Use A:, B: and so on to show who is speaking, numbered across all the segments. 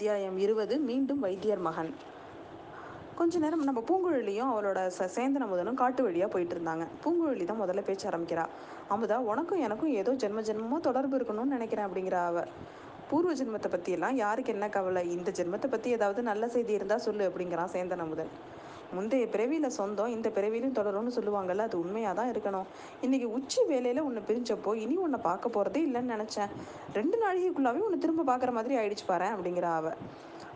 A: அத்தியாயம் இருபது மீண்டும் வைத்தியர் மகன். கொஞ்ச நேரம் நம்ம பூங்குழலியும் அவளோட ச சேந்தன் அமுதனும் காட்டு வழியாக போயிட்டு இருந்தாங்க பூங்குழலி தான் முதல்ல பேச்ச ஆரம்பிக்கிறா. அமுதா உனக்கும் எனக்கும் ஏதோ ஜென்ம ஜென்மமாக தொடர்பு இருக்கணும்னு நினைக்கிறேன் அப்படிங்கிற அவ. பூர்வ ஜென்மத்தை பற்றியெல்லாம் யாருக்கு என்ன கவலை? இந்த ஜென்மத்தை பற்றி ஏதாவது நல்ல செய்தி இருந்தால் சொல்லு அப்படிங்கிறான் சேந்தன் அமுதன். முந்தைய பிறவியில் சொந்தம் இந்த பிறவியிலும் தொடரும்னு சொல்லுவாங்கல்ல அது உண்மையாக தான் இருக்கணும். இன்னைக்கு உச்சி வேலையில் உன்னை பிரிஞ்சப்போ இனி உன்னை பார்க்க போகிறதே இல்லைன்னு நினச்சேன். ரெண்டு நாழிகைக்குள்ளாவே உன்னை திரும்ப பார்க்குற மாதிரி ஆயிடுச்சு பாரு அப்படிங்கிற அவ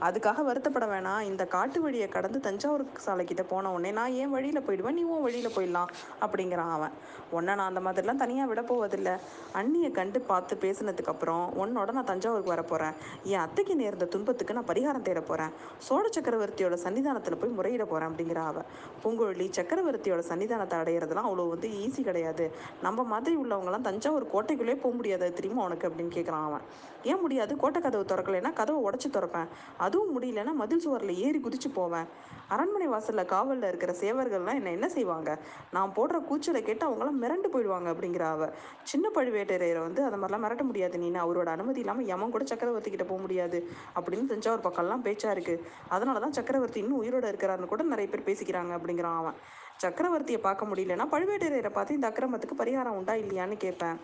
A: அதுக்காக வருத்தப்பட வேணாம். இந்த காட்டு வழியை கடந்து தஞ்சாவூர் சாலைக்கிட்ட போன உடனே நான் ஏன் வழியில் போயிடுவேன்? நீ உன் வழியில் போயிடலாம் அப்படிங்கிறான் அவன். உன்னை நான் அந்த மாதிரிலாம் தனியாக விட போவதில்லை. அண்ணியை கண்டு பார்த்து பேசினதுக்கப்புறம் உன்னோட நான் தஞ்சாவூருக்கு வர போகிறேன் என் அத்தைக்கு நேர்ந்த துன்பத்துக்கு நான் பரிகாரம் தேட போகிறேன் சோழ சக்கரவர்த்தியோட சன்னிதானத்தில் போய் முறையிட போகிறேன் அப்படிங்கிற அவ. பூங்குழலி சக்கரவர்த்தியோட சன்னிதானத்தை அடையிறதுலாம் அவ்வளோ வந்து ஈஸி கிடையாது. நம்ம மாதிரி உள்ளவங்கலாம் தஞ்சாவூர் கோட்டைக்குள்ளே போக முடியாது தெரியுமா உனக்கு? அப்படின்னு கேட்குறான் அவன். ஏன் முடியாது? கோட்டை கதவு திறக்கலைன்னா கதவை உடச்சி திறப்பேன். அது அதுவும் முடியலன்னா மதில் சுவரில் ஏறி குதிச்சு போவேன். அரண்மனை வாசலில் காவலில் இருக்கிற சேவர்கள்லாம் என்ன என்ன செய்வாங்க? நான் போடுற கூச்சலை கேட்டு அவங்களாம் மிரண்டு போயிடுவாங்க அப்படிங்கிற அவ சின்ன பழுவேட்டரையரை வந்து அந்த மாதிரிலாம் மிரட்ட முடியாது நீ அவரோட அனுமதி இல்லாமல் யமன் கூட சக்கரவர்த்தி கிட்ட போக முடியாது. அப்படின்னு தஞ்சாவூர் பக்கம்லாம் பேச்சா இருக்கு. அதனால தான் சக்கரவர்த்தி இன்னும் உயிரோட இருக்கிறாருன்னு கூட நிறைய பேர் பேசிக்கிறாங்க அப்படிங்கிறான் அவன். சக்கரவர்த்தியை பார்க்க முடியலன்னா பழுவேட்டரையரை பார்த்து இந்த அக்கிரமத்துக்கு பரிகாரம் உண்டா இல்லையான்னு கேட்பேன்.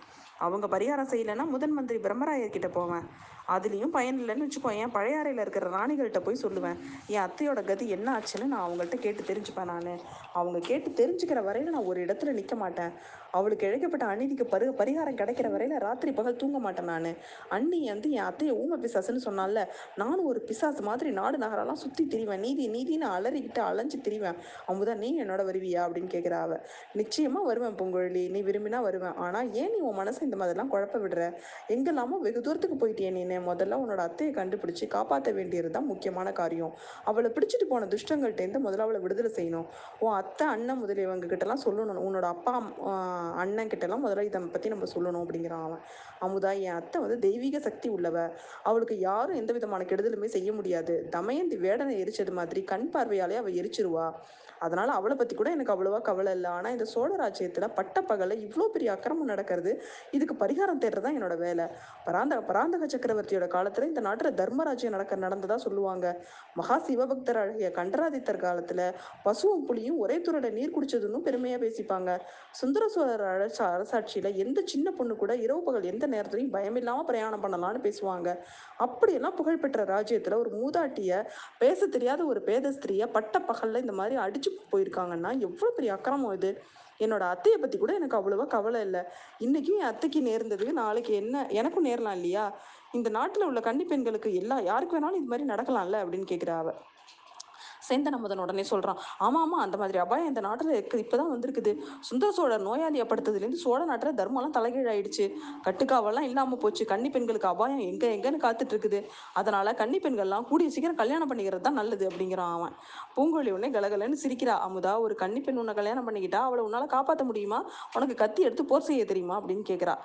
A: அவங்க பரிகாரம் செய்யலைன்னா முதன் மந்திரி பிரம்மராயர்கிட்ட போவேன். அதுலேயும் பயன் இல்லைன்னு வச்சுக்கோ. என் பழைய அறையில் இருக்கிற ராணிகள்கிட்ட போய் சொல்லுவேன் என் அத்தையோட கதி என்ன ஆச்சுன்னு நான் அவங்கள்ட்ட கேட்டு தெரிஞ்சுப்பேன் நான். அவங்க கேட்டு தெரிஞ்சுக்கிற வரையில் நான் ஒரு இடத்துல நிற்க மாட்டேன். அவளுக்கு இழைக்கப்பட்ட அநீதிக்கு பரு பரிகாரம் கிடைக்கிற வரையில் ராத்திரி பகல் தூங்க மாட்டேன் நான். அண்ணி வந்து என் அத்தையை ஊமை பிசாசுன்னு சொன்னால நானும் ஒரு பிசாசு மாதிரி நாடு நகரெல்லாம் சுற்றி திரிவேன். நீதி நீதின்னு அலறிக்கிட்டு அலைஞ்சு திரிவேன். அமுதா நீ என்னோட வருவியா? அப்படின்னு கேட்குற அவ. நிச்சயமாக வருவேன் பொங்கொழி நீ விரும்பினா வருவேன். ஆனால் ஏன் நீ உன் மனசை இந்த மாதிரிலாம் குழப்ப விடுற? எங்கெல்லாமோ வெகு தூரத்துக்கு போயிட்டியே நீ முதல்ல உன்னோட அத்தையை கண்டுபிடிச்சு காப்பாற்ற வேண்டியது தான் முக்கியமான காரியம். அவளை பிடிச்சிட்டு போன துஷ்டங்கள்ட்டேருந்து முதல்ல அவளை விடுதலை செய்யணும். உன் அத்தை அண்ணன் முதலியவங்க கிட்டலாம் சொல்லணும். உன்னோட அப்பா அண்ணன் கிட்டலாம் முதல்ல இதை பற்றி நம்ம சொல்லணும் அப்படிங்கிறான் அவன். அமுதா என் அத்தை வந்து தெய்வீக சக்தி உள்ளவ. அவளுக்கு யாரும் எந்த விதமான கெடுதலுமே செய்ய முடியாது. தமயந்தி வேடனை எரிச்சது மாதிரி கண் பார்வையாலே அவள் எரிச்சிருவா. அதனால அவளை பற்றி கூட எனக்கு அவ்வளோவா கவலை இல்லை. ஆனால் இந்த சோழ ராஜ்யத்தில் பட்டப்பகலில் இவ்வளோ பெரிய அக்கிரமம் நடக்கிறது. இதுக்கு பரிகாரம் தேடுறது தான் என்னோட வேலை. பராந்த பராந்தக சக்கரவர்த்தியோட காலத்தில் இந்த நாட்டில் தர்மராஜ்யம் நடக்க நடந்ததா சொல்லுவாங்க. மகா சிவபக்தர் அழகிய கண்டராதித்தர் காலத்தில் பசுவும் புலியும் ஒரே துறையில நீர் குடிச்சதுன்னு பெருமையாக பேசிப்பாங்க. சுந்தர சோழர் அழச்ச அரசாட்சியில் எந்த சின்ன பொண்ணு கூட இரவு பகல் எந்த நேரத்துலையும் பயமில்லாமல் பிரயாணம் பண்ணலாம்னு பேசுவாங்க. அப்படியெல்லாம் புகழ்பெற்ற ராஜ்யத்தில் ஒரு மூதாட்டிய பேச தெரியாத ஒரு பேத ஸ்திரியை பட்ட பகலில் இந்த மாதிரி அடிச்சு போயிருக்காங்கன்னா எவ்வளோ பெரிய அக்கிரமம் இது. என்னோட அத்தையை பற்றி கூட எனக்கு அவ்வளோவா கவலை இல்லை. இன்றைக்கும் என் அத்தைக்கு நேர்ந்தது நாளைக்கு என்ன எனக்கும் நேரலாம் இல்லையா? இந்த நாட்டில் உள்ள கன்னி பெண்களுக்கு எல்லா யாருக்கு வேணாலும் இது மாதிரி நடக்கலாம்ல அப்படின்னு கேட்குறா அவ. சேந்தன் நமதன் உடனே சொல்கிறான் ஆமாம் ஆமாம் அந்த மாதிரி அபாயம் இந்த நாட்டில் இருக்கு இப்போ தான் வந்திருக்குது. சுந்தர சோழர் நோயாளியப்படுத்ததுலேருந்து சோழ நாட்டில் தர்மம்லாம் தலைகீழாயிடுச்சு. கட்டுக்காவெல்லாம் இல்லாமல் போச்சு. கன்னி பெண்களுக்கு அபாயம் எங்கே எங்கன்னு காத்துட்டு இருக்குது. அதனால் கன்னி பெண்கள்லாம் கூடிய சீக்கிரம் கல்யாணம் பண்ணிக்கிறது தான் நல்லது அப்படிங்கிறான் அவன். பூங்கொழி உடனே கலகலன்னு சிரிக்கிறா. அமுதா ஒரு கன்னி பெண் உன்னை கல்யாணம் பண்ணிக்கிட்டா அவளை உன்னால் காப்பாற்ற முடியுமா? உனக்கு கத்தி எடுத்து போர் செய்ய தெரியுமா? அப்படின்னு கேட்குறா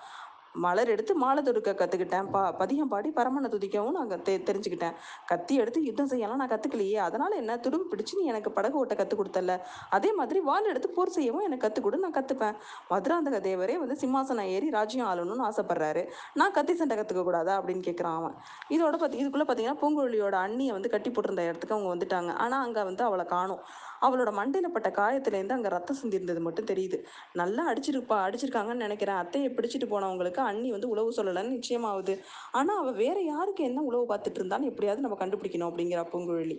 A: மலர் எடுத்து மாலை தொடுக்க கற்றுக்கிட்டேன் பா பதியம் பாடி பரமனை துதிக்கவும் நான் தெ தெரிஞ்சுக்கிட்டேன். கத்தி எடுத்து யுத்தம் செய்யலாம் நான் கற்றுக்கலையே அதனால் என்ன துடும்பு பிடிச்சு நீ எனக்கு படகு ஓட்ட கற்றுக் கொடுத்தல அதே மாதிரி வால் எடுத்து போர் செய்யவும் எனக்கு கற்றுக் கொடு நான் கற்றுப்பேன் மதுராந்தக தேவரே வந்து சிம்மாசனம் ஏறி ராஜ்யம் ஆளணும்னு ஆசைப்படுறாரு. நான் கத்தி சண்டை கற்றுக்க கூடாதா அப்படின்னு கேட்குறான் அவன். இதோட பார்த்தி இதுக்குள்ளே பார்த்தீங்கன்னா பூங்குழலியோட அண்ணியை வந்து கட்டி போட்டிருந்த இடத்துக்கு அவங்க வந்துட்டாங்க. ஆனால் அங்கே வந்து அவளை காணும். அவளோட மண்டையில் பட்ட காயத்துலேருந்து அங்கே ரத்தம் சிந்திருந்தது மட்டும் தெரியுது. நல்லா அடிச்சிருப்பா அடிச்சிருக்காங்கன்னு நினைக்கிறேன். அத்தையை பிடிச்சிட்டு போனவங்களுக்கு அண்ணி வந்து உழவு சொல்லலைன்னு நிச்சயமாகுது. ஆனால் அவள் வேற யாருக்கு என்ன உழவு பார்த்துட்டு இருந்தான்னு எப்படியாவது நம்ம கண்டுபிடிக்கணும் அப்படிங்கிற பூங்குழலி.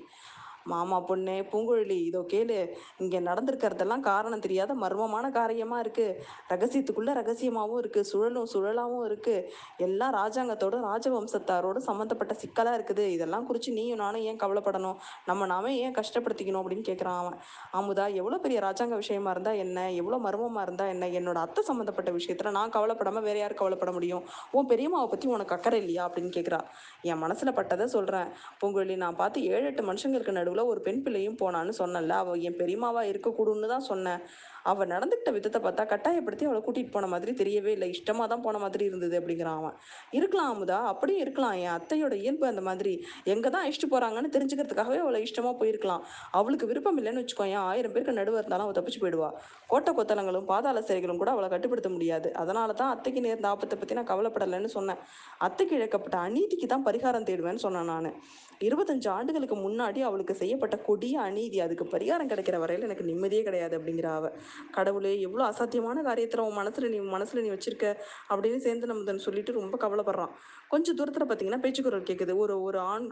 A: மாமா பொண்ணு பூங்குழலி இதோ கேளு. இங்கே நடந்திருக்கிறதெல்லாம் காரணம் தெரியாத மர்மமான காரியமாக இருக்குது ரகசியத்துக்குள்ளே ரகசியமாகவும் இருக்குது சுழலும் சுழலாகவும் இருக்குது எல்லாம் ராஜாங்கத்தோட ராஜவம்சத்தாரோட சம்மந்தப்பட்ட சிக்கலாக இருக்குது. இதெல்லாம் குறித்து நீயும் நானும் ஏன் கவலைப்படணும்? நம்ம நாமே ஏன் கஷ்டப்படுத்திக்கணும் அப்படின்னு கேட்குறான் அவன். அமுதா எவ்வளோ பெரிய ராஜாங்க விஷயமா இருந்தால் என்ன? எவ்வளோ மர்மமாக இருந்தால் என்ன? என்னோட அத்தை சம்மந்தப்பட்ட விஷயத்தில் நான் கவலைப்படாமல் வேற யார் கவலைப்பட முடியும்? உன் பெரியம்மாவை பற்றி உனக்கு அக்கறை இல்லையா? அப்படின்னு கேட்குறா என் மனசில் பட்டதை சொல்கிறேன் பூங்குழலி நான் பார்த்து ஏழு எட்டு மனுஷங்களுக்கு நடுவில் ஒரு பெண் பிள்ளையும் போனான்னு சொன்னல அவள் என் பெரியம்மாவா இருக்கக்கூடும்னு தான் சொன்னேன். அவள் நடந்துக்கிட்ட விதத்தை பார்த்தா கட்டாயப்படுத்தி அவளை கூட்டிகிட்டு போன மாதிரி தெரியவே இல்லை. இஷ்டமாக தான் போன மாதிரி இருந்தது அப்படிங்கிறான் அவன். இருக்கலாம் அமுதா அப்படியும் இருக்கலாம். என் அத்தையோட இயல்பு அந்த மாதிரி. எங்கே தான் அழிச்சிட்டு போகிறாங்கன்னு தெரிஞ்சுக்கிறதுக்காகவே அவளை இஷ்டமாக போயிருக்கலாம். அவளுக்கு விருப்பம் இல்லைன்னு வச்சுக்கோ ஏன் ஆயிரம் பேருக்கு நடுவே இருந்தாலும் அவள் தப்பிச்சு போயிடுவா. கோட்டை கொத்தலங்களும் பாதாள சிறைகளும் கூட அவளை கட்டுப்படுத்த முடியாது. அதனால தான் அத்தைக்கு நேர்ந்த ஆபத்தை பற்றி நான் கவலைப்படலைன்னு சொன்னேன். அத்தைக்கு இழக்கப்பட்ட அநீதிக்கு தான் பரிகாரம் தேடுவேன்னு சொன்னேன் நான். இருபத்தஞ்சு ஆண்டுகளுக்கு முன்னாடி அவளுக்கு செய்யப்பட்ட கொடிய அநீதி அதுக்கு பரிகாரம் கிடைக்கிற வரையில் எனக்கு நிம்மதியே கிடையாது அப்படிங்கிற அவ. கடவுளே எவ்வளோ அசாத்தியமான காரியத்தில் உன் மனசில் நீ மனசில் நீ வச்சிருக்க அப்படின்னு சேர்ந்து நம்ம சொல்லிட்டு ரொம்ப கவலைப்படுறான். கொஞ்சம் தூரத்தில் பார்த்தீங்கன்னா பேச்சு குரல் கேட்குது ஒரு ஒரு ஆண்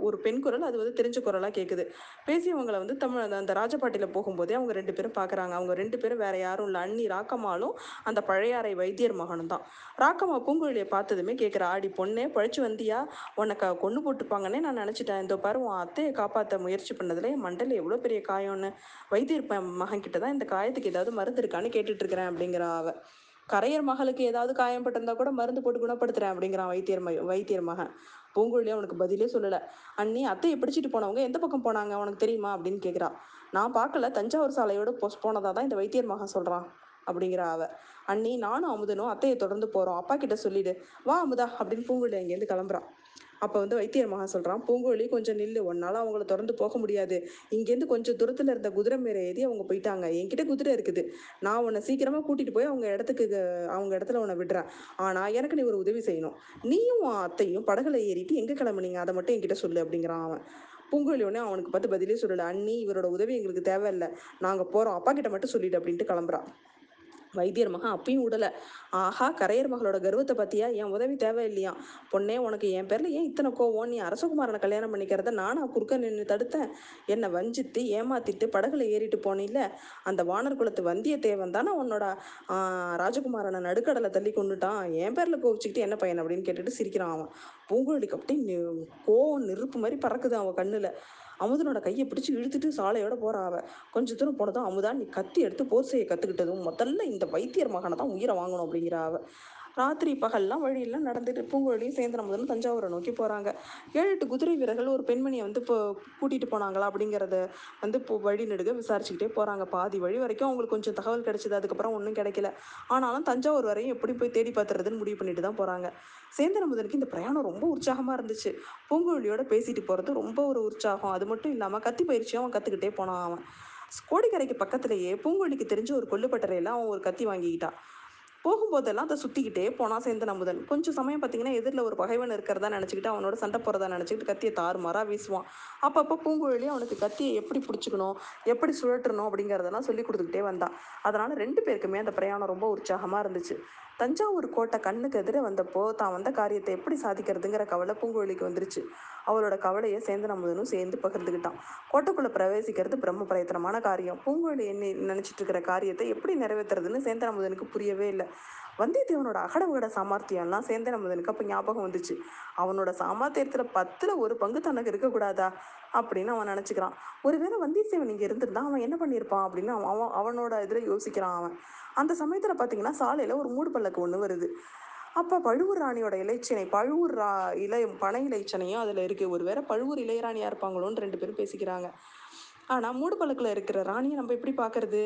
A: ஒரு பெண் குரல் அது வந்து தெரிஞ்ச குரலாக கேட்குது பேசியவங்களை வந்து தமிழ் அந்த- அந்த ராஜபாட்டியில் போகும்போதே அவங்க ரெண்டு பேரும் பார்க்குறாங்க அவங்க ரெண்டு பேரும் வேற யாரும் இல்லை. அண்ணி ராக்கம்மாளும் அந்த பழையாறை வைத்தியர் மகனும் தான் ராக்கம்மா பூங்குழலியை பார்த்ததுமே கேட்குற ஆடி பொண்ணே பழிச்சு வந்தியா? உனக்கு கொண்டு போட்டுப்பாங்கன்னே நான் நினச்சிட்டேன். இந்த பாரு உன் அத்தையை காப்பாற்ற முயற்சி பண்ணதுல என் மண்டல எவ்வளோ பெரிய காயம்னு. வைத்தியர் மகன் கிட்ட தான் இந்த காயத்துக்கு ஏதாவது மருந்து இருக்கான்னு கேட்டுட்டு இருக்கிறேன் அப்படிங்கிற அவ. கரையர் மகளுக்கு ஏதாவது காயம் பட்டிருந்தா கூட மருந்து போட்டு குணப்படுத்துறேன் அப்படிங்கிறான் வைத்தியர் வைத்தியர் மகன். பூங்குழலி அவனுக்கு பதிலே சொல்லலை. அண்ணி அத்தையை பிடிச்சிட்டு போனவங்க? எந்த பக்கம் போனாங்க? உனக்கு தெரியுமா? அப்படின்னு கேட்குறா நான் பார்க்கல. தஞ்சாவூர் சாலையோட போஸ் போனதாக தான் இந்த வைத்தியர் மகன் சொல்கிறான் அப்படிங்கிற அவ. அண்ணி நானும் அமுதனும் அத்தையை தொடர்ந்து போகிறோம் அப்பா கிட்ட சொல்லிடு. வா அமுதா அப்படின்னு பூங்குழலி அங்கேருந்து கிளம்புறான் அப்போ வந்து வைத்தியர் மகா சொல்கிறான் பூங்குழலி கொஞ்சம் நில்லு ஒன்னால் அவங்கள தொடர்ந்து போக முடியாது. இங்கேருந்து கொஞ்சம் தூரத்தில் இருந்த குதிரை மேலே ஏறி அவங்க போயிட்டாங்க. என்கிட்ட குதிரை இருக்குது. நான் உன்னை சீக்கிரமாக கூட்டிகிட்டு போய் அவங்க இடத்துக்கு அவங்க இடத்துல உன்னை விடுறேன். ஆனால் எனக்கு நீ ஒரு உதவி செய்யணும். நீயும் அத்தையும் படகுல ஏறிட்டு எங்கே கிளம்புனீங்க? அதை மட்டும் என்கிட்ட சொல்லு அப்படிங்கிறான் அவன். பூங்குழலி உடனே அவனுக்கு பார்த்து பதிலே சொல்லலை. அண்ணி இவரோட உதவி எங்களுக்கு தேவையில்லை. நாங்கள் போகிறோம் அப்பா கிட்ட மட்டும் சொல்லிட்டு அப்படின்ட்டு கிளம்புறான். வைத்தியர் மகன் அப்பயும் விடலை ஆஹா கரையர் மகளோட கர்வத்தை பத்தியா என் உதவி தேவையில்லையா? பொண்ணே உனக்கு என் பேர்ல ஏன் இத்தனை கோவம்? நீ அரசகுமாரனை கல்யாணம் பண்ணிக்கிறத நானா குறுக்க நின்று தடுத்தேன். என்னை வஞ்சித்து ஏமாத்திட்டு படகுல ஏறிட்டு போனில்ல? அந்த வானர் குலத்து வந்தியத்தேவன் தானே உன்னோட ராஜகுமாரனை நடுக்கடலை தள்ளி கொண்டுட்டான் என் பேர்ல கோவிச்சுக்கிட்டு என்ன பையன் அப்படின்னு கேட்டுட்டு சிரிக்கிறான் அவன். பூங்குழலிக்கு அப்படியே கோவம் நெருப்பு மாதிரி பறக்குது அவன் கண்ணுல. அமுதனோட கையை பிடிச்சி இழுத்துட்டு சாலையோட போறா அவ கொஞ்ச தூரம் போனதும் அமுதா நீ கத்தி எடுத்து போர் செய்ய கத்துக்கிட்டதும் முதல்ல இந்த வைத்தியர் மகனை தான் உயிரை வாங்கணும் அப்படிங்கிற அவ. ராத்திரி பகல்லாம் வழியெல்லாம் நடந்துட்டு பூங்குழலியும் சேந்திர முதலும் தஞ்சாவூரை நோக்கி போறாங்க. ஏழு எட்டு குதிரை வீரர்கள் ஒரு பெண்மணியை வந்து இப்போ கூட்டிட்டு போனாங்களா அப்படிங்கிறத வந்து இப்போ வழி நெடுக விசாரிச்சுக்கிட்டே போறாங்க. பாதி வழி வரைக்கும் அவங்களுக்கு கொஞ்சம் தகவல் கிடைச்சது. அதுக்கப்புறம் ஒன்றும் கிடைக்கல. ஆனாலும் தஞ்சாவூர் வரையும் எப்படி போய் தேடி பார்த்துறதுன்னு முடிவு பண்ணிட்டு தான் போறாங்க. சேந்திர முதலுக்கு இந்த பிரயாணம் ரொம்ப உற்சாகமா இருந்துச்சு. பூங்குழலியோட பேசிட்டு போறது ரொம்ப ஒரு உற்சாகம். அது மட்டும் இல்லாம கத்தி பயிற்சியும் அவன் கத்துக்கிட்டே போனான் அவன். கோடிக்கரைக்கு பக்கத்திலேயே பூங்குழலிக்கு தெரிஞ்ச ஒரு கொல்லுப்பட்டறையில அவன் ஒரு கத்தி வாங்கிக்கிட்டான். போகும்போதெல்லாம் அதை சுற்றிக்கிட்டே போனால் சேந்தன் அமுதன் கொஞ்சம் சமயம் பார்த்தீங்கன்னா எதிரில் ஒரு பகைவன் இருக்கிறதா நினச்சிக்கிட்டு அவனோட சண்டை போகிறதா நினச்சிக்கிட்டு கத்தியை தாறுமாறாக வீசுவான். அப்பப்போ பூங்குழலி அவனுக்கு கத்தியை எப்படி பிடிச்சிக்கணும் எப்படி சுழட்டணும் அப்படிங்கிறதெல்லாம் சொல்லி கொடுத்துக்கிட்டே வந்தான். அதனால் ரெண்டு பேருக்குமே அந்த பிரயாணம் ரொம்ப உற்சாகமாக இருந்துச்சு. தஞ்சாவூர் கோட்டை கண்ணுக்கு எதிரே வந்தப்போ தான் வந்த காரியத்தை எப்படி சாதிக்கிறதுங்கிற கவலை பூங்குழலிக்கு வந்துருச்சு. அவளோட கவலையை சேந்தன் அமுதனும் சேர்ந்து பகிர்ந்துக்கிட்டான். கோட்டைக்குள்ளே பிரவேசிக்கிறது பிரம்ம பிரயத்தனமான காரியம். பூங்குழலி என்ன நினச்சிட்டு இருக்கிற காரியத்தை எப்படி நிறைவேற்றுறதுன்னு சேந்தன் அமுதனுக்கு புரியவே இல்லை. வந்தியத்தேவனோட அகடவுகட சாமர்த்தியம்லாம் சேந்தன் அமுதனுக்கு அப்போ ஞாபகம் வந்துச்சு. அவனோட சாமர்த்தியத்தில் பத்தில் ஒரு பங்கு தனக்கு இருக்கக்கூடாதா? அப்படின்னு அவன் நினச்சிக்கிறான். ஒருவேளை வந்தியத்தேவன் இங்கே இருந்திருந்தா அவன் என்ன பண்ணியிருப்பான் அப்படின்னு அவன் அவன் அவனோட இதில் யோசிக்கிறான் அவன். அந்த சமயத்தில் பார்த்தீங்கன்னா சாலையில் ஒரு மூடு பல்லக்கு ஒன்று வருது. அப்போ பழுவூர் ராணியோட இலைச்சினை பழுவூர் ரா இலை பனை இலைச்சனையும் அதில் இருக்குது ஒருவேளை பழுவூர் இளையராணியாக இருப்பாங்களோன்னு ரெண்டு பேரும் பேசிக்கிறாங்க. ஆனால் மூடு இருக்கிற ராணியை நம்ம எப்படி பார்க்கறது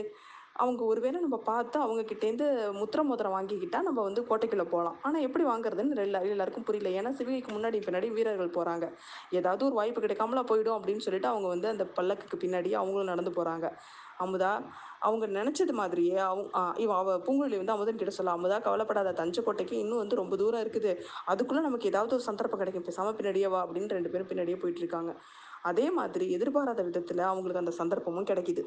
A: அவங்க ஒருவேளை நம்ம பார்த்து அவங்க கிட்டேருந்து முத்திர மோதிரம் வாங்கிக்கிட்டா நம்ம வந்து கோட்டைக்குள்ளே போகலாம் ஆனால் எப்படி வாங்குறதுன்னு எல்லா எல்லாருக்கும் புரியல. ஏன்னா சிவிகைக்கு முன்னாடி பின்னாடி வீரர்கள் போகிறாங்க ஏதாவது ஒரு வாய்ப்பு கிடைக்காமலா போயிடும் அப்படின்னு சொல்லிட்டு அவங்க வந்து அந்த பல்லக்குக்கு பின்னாடி அவங்களும் நடந்து போகிறாங்க அமுதா அவங்க நினச்சது மாதிரியே அவங்க ஆ, அவள் அவ பூங்குழலி வந்து அமுதன் கிட்ட சொல்ல அமுதா கவலைப்படாத தஞ்சைக்கோட்டைக்கு இன்னும் வந்து ரொம்ப தூரம் இருக்குது. அதுக்குள்ளே நமக்கு ஏதாவது ஒரு சந்தர்ப்பம் கிடைக்கும். பேசாமல் பின்னாடியே வா அப்படின்னு ரெண்டு பேரும் பின்னாடியே போயிட்டு இருக்காங்க. அதே மாதிரி எதிர்பாராத விதத்தில் அவங்களுக்கு அந்த சந்தர்ப்பமும் கிடைக்குது.